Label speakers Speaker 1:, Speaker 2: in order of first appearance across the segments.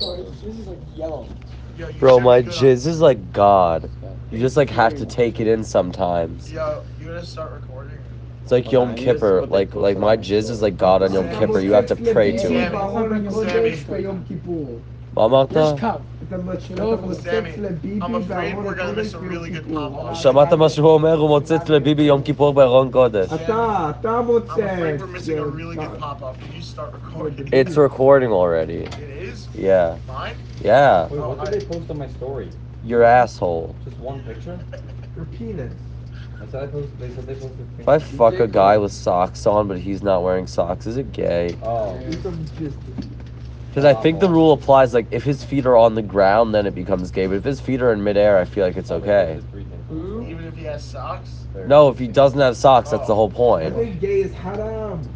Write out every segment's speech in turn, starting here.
Speaker 1: Yo, you
Speaker 2: Bro, my
Speaker 1: be good on-
Speaker 2: jizz is like God. You just like have to take it in sometimes.
Speaker 1: Yo, you gonna start recording?
Speaker 2: It's like Yom Kippur. Like like my jizz is like God on Yom Kippur. You have to pray to it. מה אמרת?
Speaker 3: There's cup.
Speaker 4: אתה
Speaker 1: Sammy,
Speaker 4: מוצץ לביבי
Speaker 1: I'm afraid we're gonna miss a
Speaker 4: ביום
Speaker 1: really good
Speaker 4: כיפור.
Speaker 1: pop-off.
Speaker 2: שמעת מה שהוא אומר? הוא מוצץ לביבי יום כיפור בארון קודש.
Speaker 4: אתה, אתה
Speaker 1: I'm
Speaker 4: מוצץ.
Speaker 1: afraid we're missing a really good pop up. Can you start recording?
Speaker 2: It's recording already.
Speaker 1: It is?
Speaker 2: Yeah.
Speaker 1: Mine?
Speaker 2: Yeah.
Speaker 5: Wait, what did they post on my story?
Speaker 2: Your asshole.
Speaker 5: Just one picture?
Speaker 4: Your penis.
Speaker 5: I said I posted. They said they posted.
Speaker 2: If I fuck a guy with socks on but he's not wearing socks, is it gay?
Speaker 5: Oh.
Speaker 4: You some just
Speaker 2: Because I think the rule applies like if his feet are on the ground, then it becomes gay. But if his feet are in midair, I feel like it's okay.
Speaker 1: Even if he has socks?
Speaker 2: No, if he doesn't have socks, that's the oh.
Speaker 4: whole
Speaker 2: point.
Speaker 4: I think gay is haram.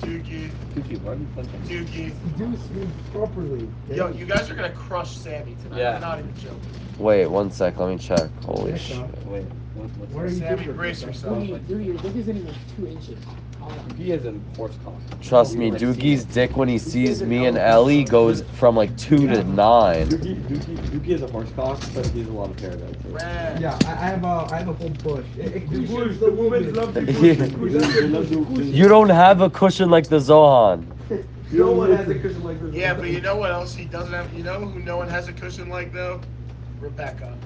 Speaker 1: Dookie. Dookie.
Speaker 4: Do speak properly.
Speaker 1: Yo, you guys are gonna crush Sammy tonight.
Speaker 5: Yeah.
Speaker 1: I'm not even joking.
Speaker 2: Wait, one sec. Let me check. Holy shit.
Speaker 5: Wait. What, what's
Speaker 4: Where are you
Speaker 1: Sammy, brace yourself.
Speaker 3: Dude, dude, your dick isn't even two inches.
Speaker 5: He is in horse cock.
Speaker 2: Trust me, Dookie's dick when he sees me and Ellie goes from like two to nine.
Speaker 5: Dookie, Dookie, Dookie is a horse cock, but he has a lot of hair though. too.
Speaker 1: Red.
Speaker 4: Yeah, I, I have a, I have a whole bush. Ik
Speaker 5: Die
Speaker 4: doe
Speaker 5: bush,
Speaker 4: the
Speaker 5: the
Speaker 4: women
Speaker 5: women
Speaker 4: love the.
Speaker 2: You don't have a cushion like the Zohan.
Speaker 4: No one has a cushion like this.
Speaker 1: Yeah, but you know what else he doesn't have? You know who no one has a cushion like though? Rebecca.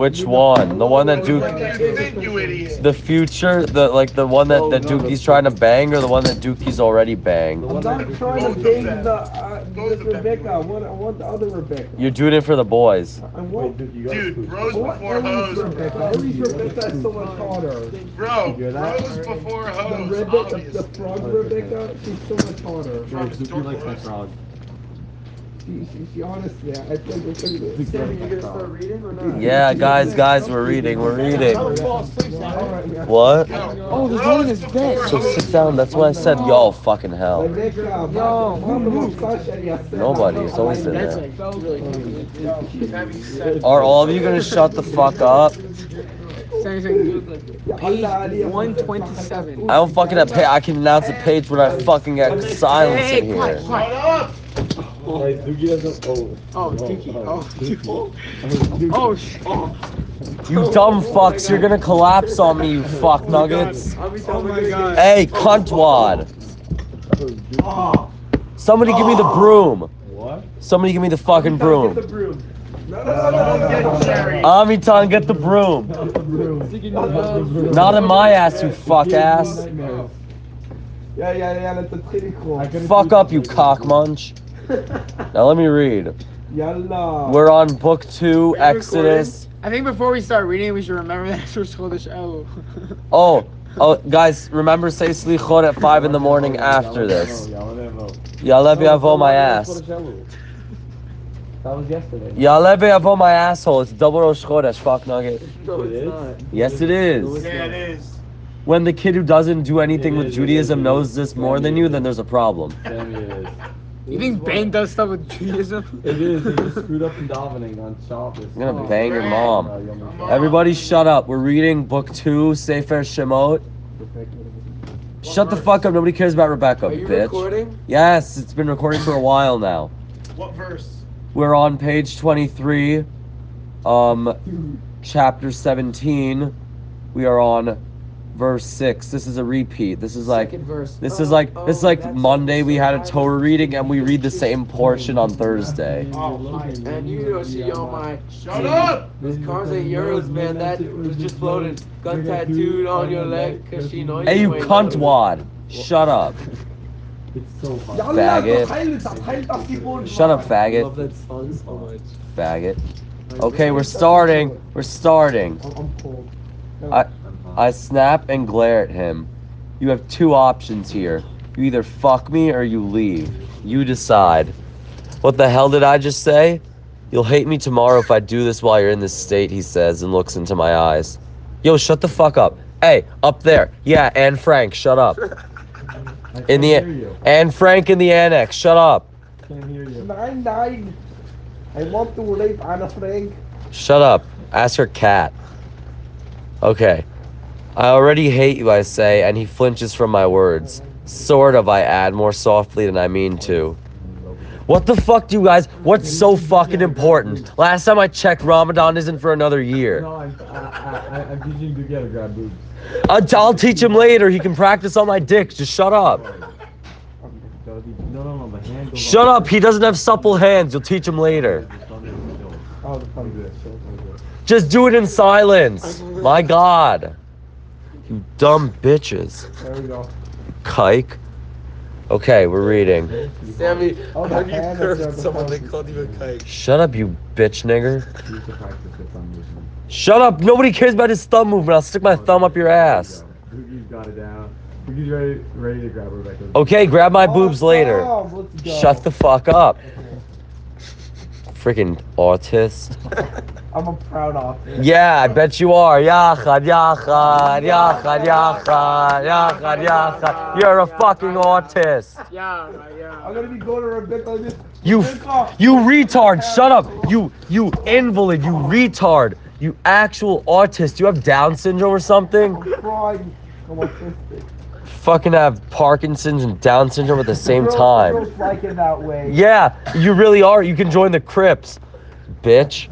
Speaker 2: Which one? The one that Duke,
Speaker 1: do you think, you idiot?
Speaker 2: the future, the like the one that that Dookie's trying to bang, or the one that Dookie's already banged?
Speaker 4: I'm not trying to bang the, uh, this. Rebecca. I want, I want the other Rebecca.
Speaker 2: You're doing it for the boys.
Speaker 4: I want.
Speaker 5: Wait, Dookie, you got
Speaker 1: Dude, bros before hoes.
Speaker 4: Rebecca. Ellie's Rebecca is so much hotter.
Speaker 1: Bro,
Speaker 5: You hear that?
Speaker 1: bros before
Speaker 4: The
Speaker 1: hoes,
Speaker 4: Rebecca, the frog Rebecca, she's so much hotter.
Speaker 1: Frog's
Speaker 5: Dookie likes my frog.
Speaker 4: She, she, she honestly, I think we're pretty good.
Speaker 5: Sammy,
Speaker 4: you gonna start reading or not?
Speaker 2: Yeah, guys, guys, we're reading, we're reading.
Speaker 3: Don't fall asleep now.
Speaker 4: Alright, yeah.
Speaker 2: What?
Speaker 3: Oh, there's
Speaker 1: bros
Speaker 3: one in his.
Speaker 2: So sit down. That's why I said, y'all fucking hell.
Speaker 4: Rebecca,
Speaker 3: Yo,
Speaker 4: mano, Sasha, yeah, said-
Speaker 2: Nobody, it's always in
Speaker 3: That's
Speaker 2: there.
Speaker 3: like really creepy.
Speaker 1: Sammy said-
Speaker 2: Are all of you gonna shut the fuck up?
Speaker 3: Page 127.
Speaker 2: I don't fucking have pay. I can announce a page when I fucking get silence in
Speaker 3: Hey, quiet,
Speaker 2: here.
Speaker 3: Quiet.
Speaker 1: Shut up!
Speaker 5: Wait, Dookie doesn't. Oh.
Speaker 3: Oh, Dookie. Oh,
Speaker 5: Dookie.
Speaker 3: Oh, sh- oh.
Speaker 2: You dumb fucks, you're gonna collapse on me, you fuck nuggets.
Speaker 4: Oh my god.
Speaker 2: Oh hey, cuntwad.
Speaker 4: Oh,
Speaker 2: Somebody give me the broom.
Speaker 5: What?
Speaker 2: Somebody give me the fucking
Speaker 4: Get the
Speaker 2: broom.
Speaker 4: broom. No, no, no, no,
Speaker 1: Get
Speaker 4: no, no.
Speaker 1: Jerry.
Speaker 2: Amitan, get the broom.
Speaker 4: Get the broom.
Speaker 2: Not in my ass, you fuck ass.
Speaker 4: Ja, ja, ja, dat is geen gewoon.
Speaker 2: Fuck up, you cock munch. Now let me read.
Speaker 4: Yalla.
Speaker 2: We're on book two, Exodus.
Speaker 3: I think before we start reading, we should remember that it's Rosh Chodesh Elul.
Speaker 2: Oh, oh, guys, remember say slichot at five in the morning after this. Yalev yavo my ass.
Speaker 5: That was yesterday.
Speaker 2: Yalev yavo my asshole. It's double Rosh Chodesh, fuck nugget.
Speaker 4: No,
Speaker 5: It
Speaker 4: it's
Speaker 5: is?
Speaker 4: not.
Speaker 2: Yes, it is.
Speaker 1: Yeah, it is.
Speaker 2: When the kid who doesn't do anything
Speaker 5: It
Speaker 2: with
Speaker 5: is,
Speaker 2: Judaism knows this more than you, then there's a problem.
Speaker 5: Sammy it is.
Speaker 3: You think Bane does stuff with Judaism?
Speaker 5: It is. He just screwed up in davening on Shabbos.
Speaker 2: I'm gonna bang your mom.
Speaker 5: Yom
Speaker 1: Come
Speaker 5: Kippur.
Speaker 1: on.
Speaker 2: Everybody shut up. We're reading book two, Sefer Shemot. Shut the fuck up. Nobody cares about Rebecca,
Speaker 4: Are you
Speaker 2: bitch.
Speaker 4: recording?
Speaker 2: Yes, it's been recording for a while now.
Speaker 1: What verse?
Speaker 2: We're on page 23, um, chapter 17. We are on verse 6. This is a repeat. This is like
Speaker 4: verse.
Speaker 2: this
Speaker 4: Oh,
Speaker 2: is like
Speaker 4: oh,
Speaker 2: this is like
Speaker 4: that's-
Speaker 2: Monday we had a Torah reading and we read the same portion on Thursday.
Speaker 4: And you know, see on my
Speaker 1: Shut up!
Speaker 4: This car's eight euros, man. That was just floating Gun tattooed on your leg, cause she knows
Speaker 2: Hey you
Speaker 4: ain't
Speaker 2: cunt
Speaker 4: know.
Speaker 2: wad. Shut up.
Speaker 5: It's so hot.
Speaker 2: Faggot. Shut up,
Speaker 4: Love
Speaker 2: faggot.
Speaker 4: that song so much.
Speaker 2: Faggot. Okay, we're starting. We're starting.
Speaker 4: I'm, I'm cold.
Speaker 2: I- I snap and glare at him. You have two options here. You either fuck me or you leave. You decide. What the hell did I just say? You'll hate me tomorrow if I do this while you're in this state, he says and looks into my eyes. Yo, shut the fuck up. Hey, up there. Yeah, and Frank, shut up.
Speaker 5: I
Speaker 2: In the
Speaker 5: hear you.
Speaker 2: and Frank in the annex, shut up.
Speaker 5: Can't hear you.
Speaker 4: Nine, nine. I want to rape Anna Frank.
Speaker 2: Shut up. Ask her cat. Okay. I already hate you, I say, and he flinches from my words. Sort of, I add, more softly than I mean to. What the fuck do you guys? What's so fucking important? Last time I checked, Ramadan isn't for another year.
Speaker 5: No, I'm, I, I, I'm teaching you to grab boobs.
Speaker 2: I'll, I'll teach him later. He can practice on my dick. Just shut up. Shut up. He doesn't have supple hands. You'll teach him later.
Speaker 5: Oh, the thumb this.
Speaker 2: Just do it in silence. My God. You dumb bitches.
Speaker 5: There we go.
Speaker 2: Kike. Okay, we're reading.
Speaker 4: Sammy,
Speaker 5: Oh, the
Speaker 4: when you
Speaker 5: hand
Speaker 4: curved
Speaker 5: that's
Speaker 4: someone, they called you a kike.
Speaker 2: Shut up, you bitch nigger.
Speaker 5: Use to practice the thumb movement.
Speaker 2: Shut up. Nobody cares about his thumb movement. I'll stick my oh, thumb up your ass.
Speaker 5: Boogie's got it down. Boogie's ready, ready to grab Rebecca.
Speaker 2: Okay, grab my oh, boobs later.
Speaker 5: Awesome, let's go.
Speaker 2: Shut the fuck up. Freaking autist.
Speaker 5: I'm a proud author.
Speaker 2: Yeah, I bet you are. Yachad, yachad, yachad, yachad, yachad, yachad. You're a fucking autist.
Speaker 3: Yeah, yeah.
Speaker 5: I'm gonna be going to Rebecca like this.
Speaker 2: You, you retard. Shut up. You, you invalid. You retard. You actual autist. You have Down syndrome or something?
Speaker 5: I'm crying. I'm autistic.
Speaker 2: Fucking have Parkinson's and Down syndrome at the same
Speaker 5: Girls-
Speaker 2: time.
Speaker 5: Girls like it that way.
Speaker 2: Yeah, you really are. You can join the Crips, bitch.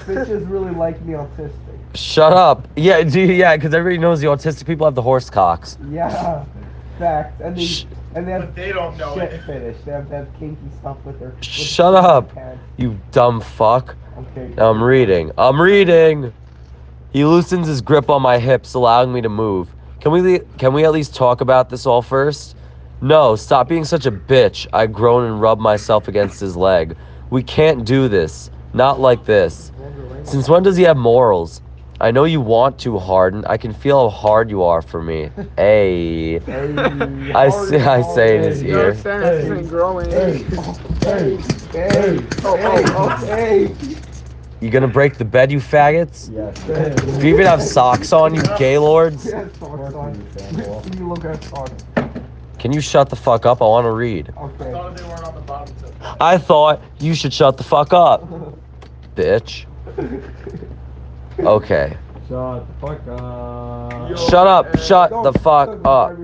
Speaker 5: Bitches really like me autistic.
Speaker 2: Shut up. Yeah, do you, yeah, because everybody knows the autistic people have the horse cocks.
Speaker 5: Yeah. Fact. And they
Speaker 2: Sh-
Speaker 5: and they
Speaker 1: But they don't know
Speaker 5: shit
Speaker 1: it.
Speaker 5: fetish. They have, they have kinky stuff with their. with
Speaker 2: Shut
Speaker 5: their
Speaker 2: up.
Speaker 5: pants.
Speaker 2: You dumb fuck.
Speaker 5: Okay.
Speaker 2: I'm reading. I'm reading. He loosens his grip on my hips, allowing me to move. Can we le- can we at least talk about this all first? No, stop being such a bitch. I groan and rub myself against his leg. We can't do this. Not like this. Since when does he have morals? I know you want to, Hardin. I can feel how hard you are for me. Hey.
Speaker 5: Hey,
Speaker 2: I
Speaker 5: hard,
Speaker 2: say- I say in
Speaker 5: hey,
Speaker 2: his
Speaker 3: You're
Speaker 2: ear. You gonna break the bed, you faggots?
Speaker 5: Yes.
Speaker 2: Do you even have socks on, you gaylords?
Speaker 5: Yes, socks on. You look at socks?
Speaker 2: Can you shut the fuck up? I want to read.
Speaker 1: I
Speaker 5: Okay.
Speaker 1: thought they weren't on the bottom tip.
Speaker 2: I thought you should shut the fuck up, bitch. Okay.
Speaker 5: Shut the fuck up.
Speaker 2: Shut up. Shut the fuck up.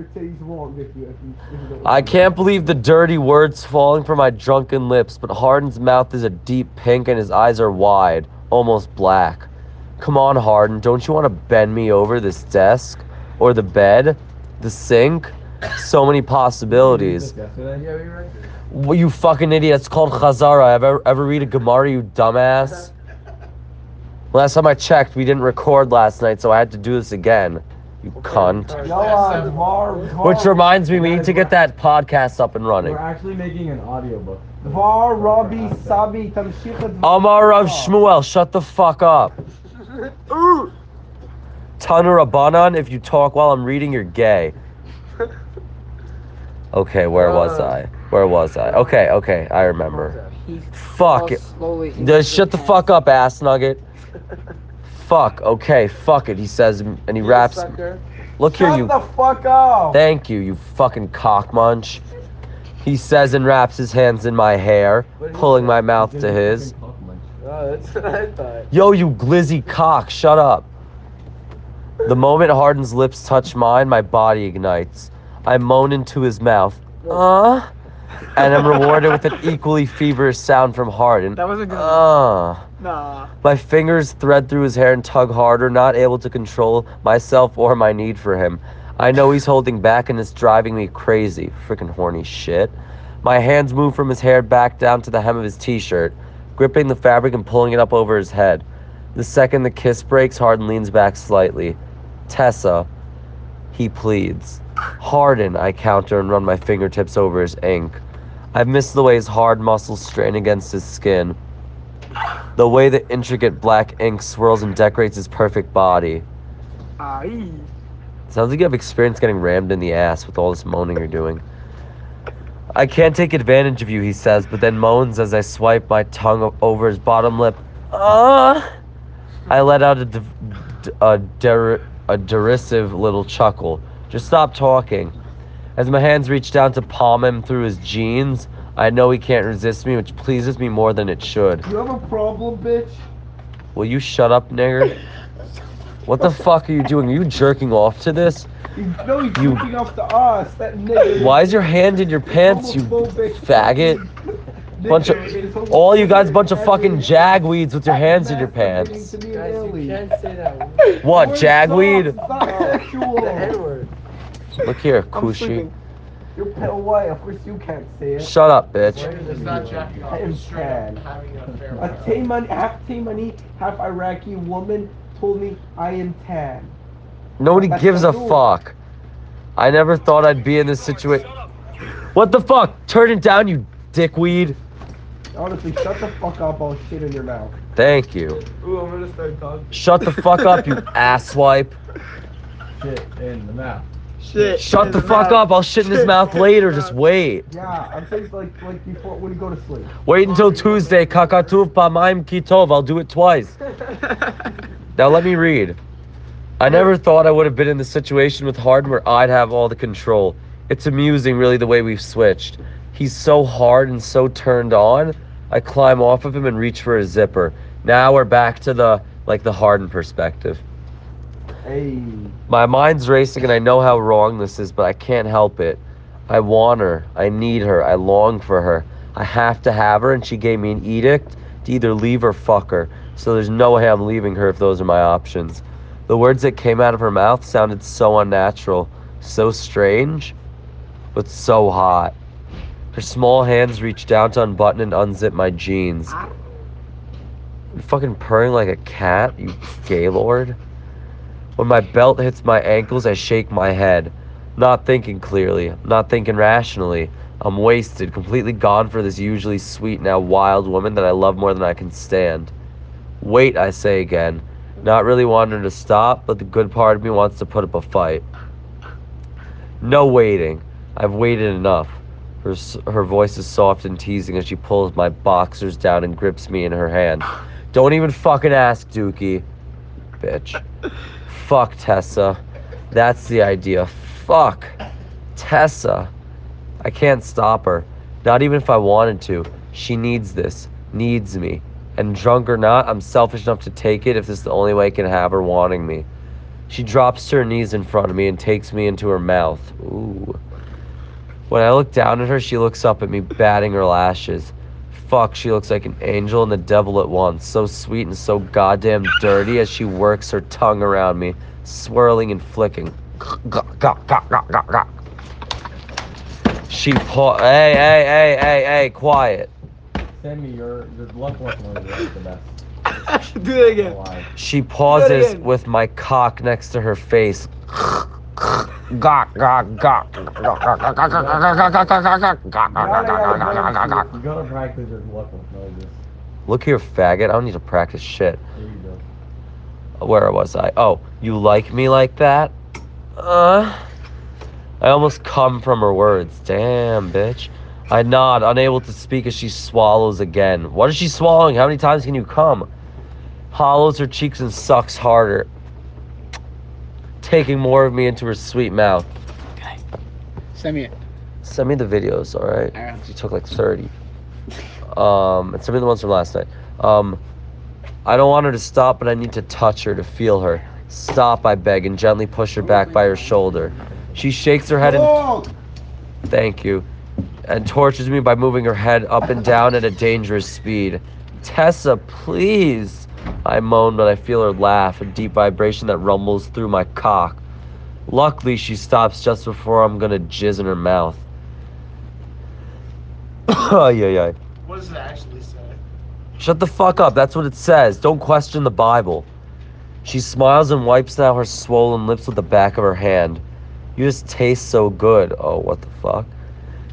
Speaker 2: I can't believe the dirty words falling from my drunken lips, but Hardin's mouth is a deep pink and his eyes are wide, almost black. Come on, Hardin, don't you want to bend me over this desk? Or the bed? The sink? So many possibilities.
Speaker 5: Yesterday?
Speaker 4: Yeah, we right
Speaker 2: Well, you fucking idiot. It's called Chazara. Ever, ever read a Gemara, you dumbass? Last time I checked, we didn't record last night, so I had to do this again. You cunt.
Speaker 5: Yo, uh, Dvar, Dvar,
Speaker 2: Which reminds me, we need to get that podcast up and running.
Speaker 5: We're actually making an audiobook. Dvar, Rabbi, Sabi, Tamshich,
Speaker 2: Amar Rav Shmuel, shut the fuck up. Tana Rabbanan, if you talk while I'm reading, you're gay. Okay, where was uh, I? Where was I? Okay, okay, I remember.
Speaker 3: He
Speaker 2: Fuck
Speaker 3: falls
Speaker 2: it.
Speaker 3: slowly into
Speaker 2: Just shut the fuck up, ass nugget. Fuck, okay, fuck it, he says, and he
Speaker 4: You
Speaker 2: raps.
Speaker 4: sucker.
Speaker 2: Look here,
Speaker 5: Shut
Speaker 2: you.
Speaker 5: the fuck up!
Speaker 2: Thank you, you fucking cock munch. He says and wraps his hands in my hair, pulling my mouth to his.
Speaker 4: Oh, that's what I thought.
Speaker 2: Yo, you glizzy cock, shut up. The moment Hardin's lips touch mine, my body ignites. I moan into his mouth, uh, and I'm rewarded with an equally feverish sound from Hardin.
Speaker 3: That was a good
Speaker 2: Uh.
Speaker 3: Nah.
Speaker 2: My fingers thread through his hair and tug harder, not able to control myself or my need for him. I know he's holding back and it's driving me crazy. Freaking horny shit. My hands move from his hair back down to the hem of his t shirt, gripping the fabric and pulling it up over his head. The second the kiss breaks, Hardin leans back slightly. Tessa, he pleads. Hardin, I counter and run my fingertips over his ink. I've missed the way his hard muscles strain against his skin. The way the intricate black ink swirls and decorates his perfect body.
Speaker 3: Aye.
Speaker 2: Sounds like you have experience getting rammed in the ass with all this moaning you're doing. I can't take advantage of you, he says, but then moans as I swipe my tongue over his bottom lip. Ah! I let out a, div- d- a, der- a derisive little chuckle. Just stop talking. As my hands reach down to palm him through his jeans, I know he can't resist me, which pleases me more than it should.
Speaker 5: You have a problem, bitch?
Speaker 2: Will you shut up, nigger? What the fuck are you doing? Are you jerking off to this?
Speaker 5: You know he's
Speaker 2: You-
Speaker 5: looking up to us, that nigga.
Speaker 2: Why is your hand in your pants, you faggot? Bunch of all you guys, bunch of fucking jagweeds with your hands in your pants.
Speaker 4: Guys, you can't say that word.
Speaker 2: What jagweed?
Speaker 5: It's not sexual.
Speaker 4: The N-word.
Speaker 2: Look here,
Speaker 3: I'm
Speaker 2: Kushi.
Speaker 5: You're pale white. Of course you can't say it.
Speaker 2: Shut up, bitch.
Speaker 1: It's not jacking off.
Speaker 5: I'm
Speaker 1: It's straight up having an affair.
Speaker 5: A. Taimani, half Taimani, half Iraqi woman told me I am tan.
Speaker 2: Nobody
Speaker 5: That's
Speaker 2: gives a
Speaker 5: not cool.
Speaker 2: fuck. I never thought I'd be in this situation. What the fuck? Turn it down, you dickweed.
Speaker 5: Honestly, shut the fuck up. I'll shit in your mouth.
Speaker 2: Thank you.
Speaker 4: Ooh, I'm gonna start talking.
Speaker 2: Shut the fuck up, you asswipe.
Speaker 5: Shit in the mouth.
Speaker 3: Shit.
Speaker 2: Shut
Speaker 3: in
Speaker 2: the fuck
Speaker 3: mouth.
Speaker 2: up. I'll shit in his
Speaker 3: Shit
Speaker 2: mouth later. Just wait.
Speaker 5: Yeah, I'm saying like like before when you go to sleep.
Speaker 2: Wait until Tuesday. Kakatuv pamaim kitov. I'll do it twice. Now let me read. I never thought I would have been in the situation with Hardin where I'd have all the control. It's amusing, really, the way we've switched. He's so hard and so turned on. I climb off of him and reach for his zipper. Now we're back to the like the Hardin perspective.
Speaker 5: Hey,
Speaker 2: My mind's racing and I know how wrong this is, but I can't help it. I want her. I need her. I long for her. I have to have her, and she gave me an edict to either leave or fuck her. So there's no way I'm leaving her if those are my options. The words that came out of her mouth sounded so unnatural, so strange, but so hot. Her small hands reached down to unbutton and unzip my jeans. Ah. You fucking purring like a cat, you gaylord. When my belt hits my ankles, I shake my head. Not thinking clearly, not thinking rationally. I'm wasted, completely gone for this usually sweet, now wild woman that I love more than I can stand. Wait, I say again. Not really wanting to stop, but the good part of me wants to put up a fight. No waiting. I've waited enough. Her, her voice is soft and teasing as she pulls my boxers down and grips me in her hand. Don't even fucking ask, Dookie. Bitch. Fuck Tessa. That's the idea. Fuck. Tessa. I can't stop her. Not even if I wanted to. She needs this. Needs me. And drunk or not, I'm selfish enough to take it if this is the only way I can have her wanting me. She drops to her knees in front of me and takes me into her mouth. Ooh. When I look down at her, she looks up at me, batting her lashes. Fuck, she looks like an angel and the devil at once. So sweet and so goddamn dirty as she works her tongue around me, swirling and flicking. She paw. Hey, hey, hey, hey, hey, quiet.
Speaker 5: send me your your luck luck one is the best.
Speaker 3: Do it again.
Speaker 5: Alive.
Speaker 2: She pauses
Speaker 3: again.
Speaker 2: with my cock next to her face. Gawk, gawk, gawk.
Speaker 5: You gotta, gotta, you gotta practice your luck luck noises.
Speaker 2: Look here, faggot. I don't need to practice shit.
Speaker 5: There you go.
Speaker 2: Where was I? Oh, you like me like that? Uh. I almost come from her words. Damn, bitch. I nod, unable to speak as she swallows again. What is she swallowing? How many times can you come? Hollows her cheeks and sucks harder, taking more of me into her sweet mouth. Okay.
Speaker 3: Send me it.
Speaker 2: Send me the videos, all right?
Speaker 3: Alright.
Speaker 2: You took like 30. Um, and send me the ones from last night. Um, I don't want her to stop, but I need to touch her to feel her. Stop, I beg, and gently push her back by her shoulder. She shakes her head and thank you, and tortures me by moving her head up and down at a dangerous speed. Tessa, please, I moan, but I feel her laugh, a deep vibration that rumbles through my cock. Luckily, she stops just before I'm gonna jizz in her mouth. Ay, ay, ay.
Speaker 1: What does it actually say?
Speaker 2: Shut the fuck up. That's what it says. Don't question the Bible. She smiles and wipes out her swollen lips with the back of her hand. You just taste so good. Oh, what the fuck?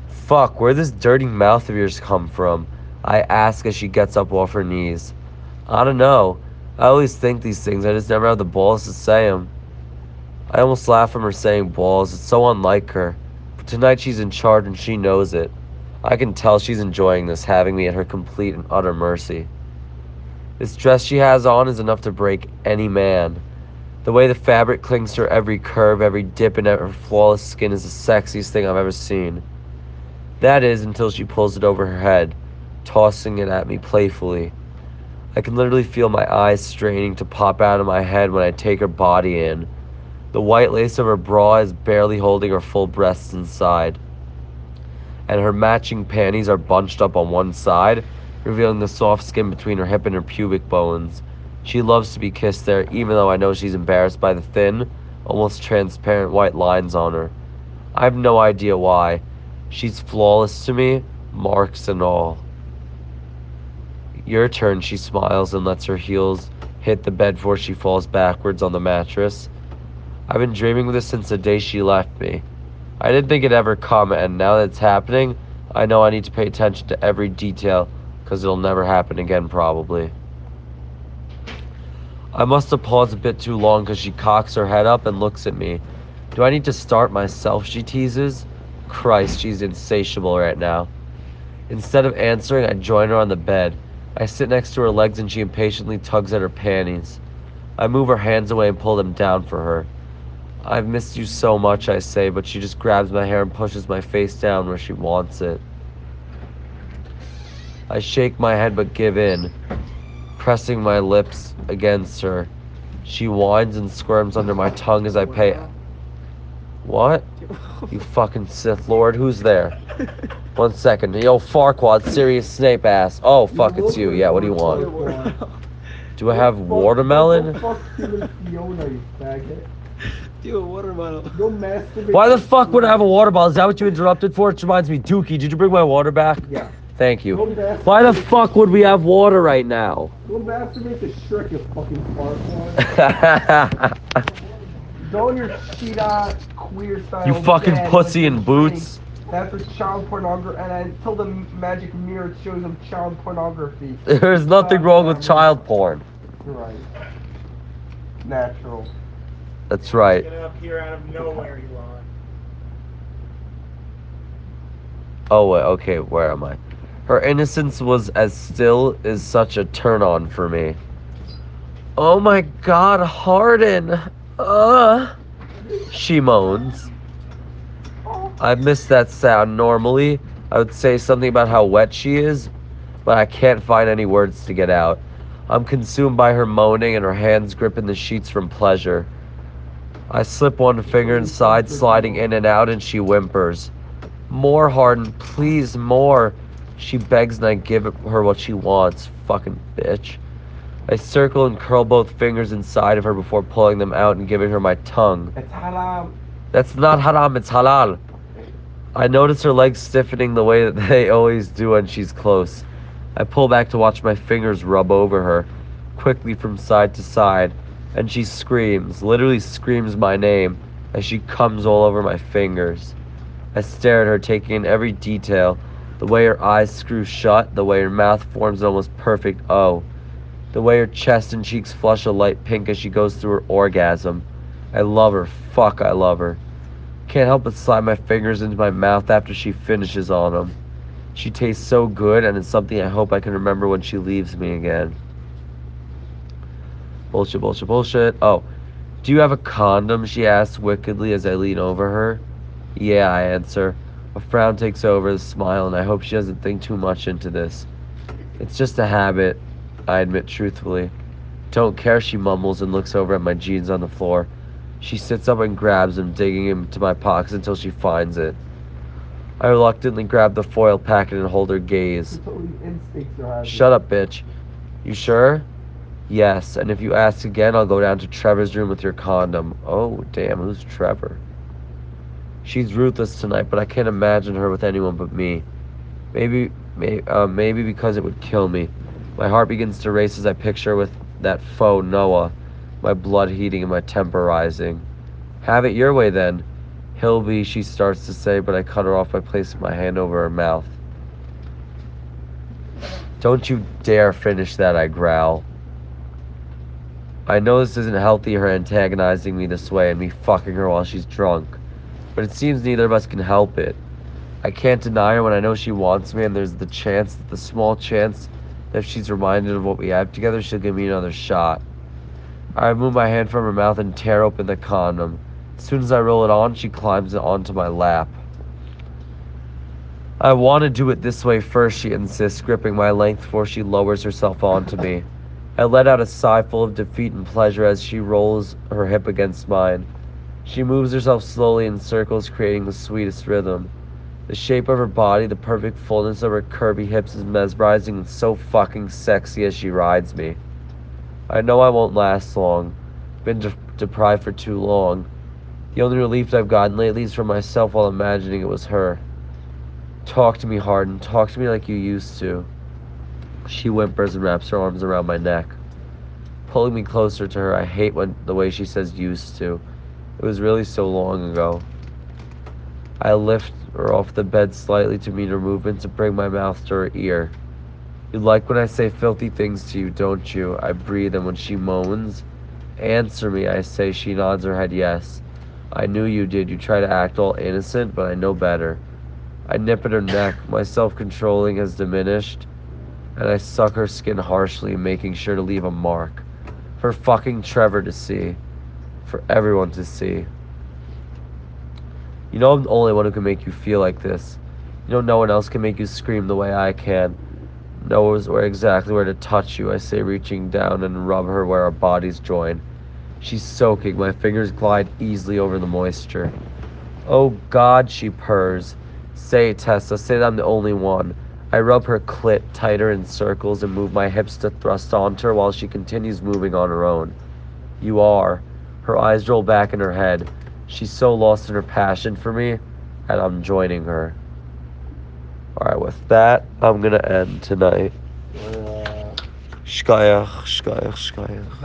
Speaker 2: Fuck, where this dirty mouth of yours come from? I ask as she gets up off her knees. I don't know. I always think these things. I just never have the balls to say them. I almost laugh from her saying balls. It's so unlike her. But tonight she's in charge and she knows it. I can tell she's enjoying this, having me at her complete and utter mercy. This dress she has on is enough to break any man. The way the fabric clings to her every curve, every dip in her flawless skin is the sexiest thing I've ever seen. That is until she pulls it over her head, tossing it at me playfully. I can literally feel my eyes straining to pop out of my head when I take her body in. The white lace of her bra is barely holding her full breasts inside. and her matching panties are bunched up on one side, revealing the soft skin between her hip and her pubic bones. She loves to be kissed there, even though I know she's embarrassed by the thin, almost transparent white lines on her. I have no idea why. She's flawless to me, marks and all. Your turn, she smiles and lets her heels hit the bed before she falls backwards on the mattress. I've been dreaming of this since the day she left me. I didn't think it'd ever come, and now that it's happening, I know I need to pay attention to every detail, because it'll never happen again, probably. I must have paused a bit too long because she cocks her head up and looks at me. Do I need to start myself? She teases. Christ, she's insatiable right now. Instead of answering, I join her on the bed. I sit next to her legs and she impatiently tugs at her panties. I move her hands away and pull them down for her. I've missed you so much, I say, but she just grabs my hair and pushes my face down where she wants it. I shake my head but give in, pressing my lips against her. She whines and squirms under my tongue as I pay. What? You fucking Sith Lord, who's there? One second. Yo, Farquaad, serious Snape ass. Oh, fuck, it's you. Yeah, what do you want? Do I have watermelon?
Speaker 5: Fuck you and Fiona, you faggot.
Speaker 3: Dude, watermelon.
Speaker 2: Why the fuck would I have a water bottle? Is that what you interrupted for? It reminds me, Dookie, did you bring my water back?
Speaker 5: Yeah.
Speaker 2: Thank you. Why the fuck would we have water right now?
Speaker 5: Go masturbate to Shrek, you fucking Farquaad. Go on your shit out queer style.
Speaker 2: You fucking
Speaker 5: bed
Speaker 2: pussy in boots.
Speaker 5: That's for child pornography, and until the magic mirror shows them child pornography.
Speaker 2: There's nothing uh, wrong with child porn.
Speaker 5: You're right. Natural.
Speaker 2: That's right.
Speaker 6: Gonna appear out of nowhere, Elon.
Speaker 2: Oh wait, okay, where am I? Her innocence was as still is such a turn on for me. Oh my god, Hardin. Uh she moans. I miss that sound. Normally, I would say something about how wet she is, but I can't find any words to get out. I'm consumed by her moaning and her hands gripping the sheets from pleasure. I slip one finger inside, sliding in and out, and she whimpers. More, Hardin, please, more. She begs and I give her what she wants. Fucking bitch. I circle and curl both fingers inside of her before pulling them out and giving her my tongue.
Speaker 5: It's haram.
Speaker 2: That's not haram, it's halal. I notice her legs stiffening the way that they always do when she's close. I pull back to watch my fingers rub over her, quickly from side to side, and she screams, literally screams my name, as she comes all over my fingers. I stare at her, taking in every detail the way her eyes screw shut, the way her mouth forms an almost perfect O, the way her chest and cheeks flush a light pink as she goes through her orgasm. I love her. Fuck, I love her. Can't help but slide my fingers into my mouth after she finishes on them. She tastes so good, and it's something I hope I can remember when she leaves me again. Bullshit, bullshit, bullshit. Oh, do you have a condom? She asks wickedly as I lean over her. Yeah, I answer. A frown takes over the smile, and I hope she doesn't think too much into this. It's just a habit, I admit truthfully. Don't care, she mumbles and looks over at my jeans on the floor. She sits up and grabs them, digging into my pockets until she finds it. I reluctantly grab the foil packet and hold her gaze. Shut up, bitch. You sure? Yes, and if you ask again, I'll go down to Trevor's room with your condom. Oh, damn, who's Trevor? She's ruthless tonight, but I can't imagine her with anyone but me. Maybe, may, uh, maybe because it would kill me. My heart begins to race as I picture with that foe Noah, my blood heating and my temper rising. Have it your way then. Hilby, she starts to say, but I cut her off by placing my hand over her mouth. Don't you dare finish that, I growl. I know this isn't healthy, her antagonizing me this way and me fucking her while she's drunk, but it seems neither of us can help it. I can't deny her when I know she wants me, and there's the chance, the small chance, if she's reminded of what we have together, she'll give me another shot. I remove my hand from her mouth and tear open the condom. As soon as I roll it on, she climbs it onto my lap. I want to do it this way first, she insists, gripping my length before she lowers herself onto me. I let out a sigh full of defeat and pleasure as she rolls her hip against mine. She moves herself slowly in circles, creating the sweetest rhythm. The shape of her body, the perfect fullness of her curvy hips is mesmerizing and so fucking sexy as she rides me. I know I won't last long. Been de- deprived for too long. The only relief I've gotten lately is from myself while imagining it was her. Talk to me, Hardin. Talk to me like you used to. She whimpers and wraps her arms around my neck. Pulling me closer to her, I hate when the way she says used to. It was really so long ago. I lift her off the bed slightly to meet her movements and bring my mouth to her ear. You like when I say filthy things to you, don't you? I breathe, and when she moans, Answer me, I say. She nods her head yes. I knew you did. You try to act all innocent, but I know better. I nip at her neck. My self controlling has diminished, and I suck her skin harshly, making sure to leave a mark. For fucking Trevor to see. For everyone to see. You know I'm the only one who can make you feel like this. You know no one else can make you scream the way I can. Knows where exactly where to touch you, I say, reaching down and rub her where our bodies join. She's soaking. My fingers glide easily over the moisture. Oh God, she purrs. Say, Tessa, say that I'm the only one. I rub her clit tighter in circles and move my hips to thrust onto her while she continues moving on her own. You are. Her eyes roll back in her head. She's so lost in her passion for me, and I'm joining her. Alright, with that, I'm gonna end tonight. Uh, shkayach, shkayach, shkayach.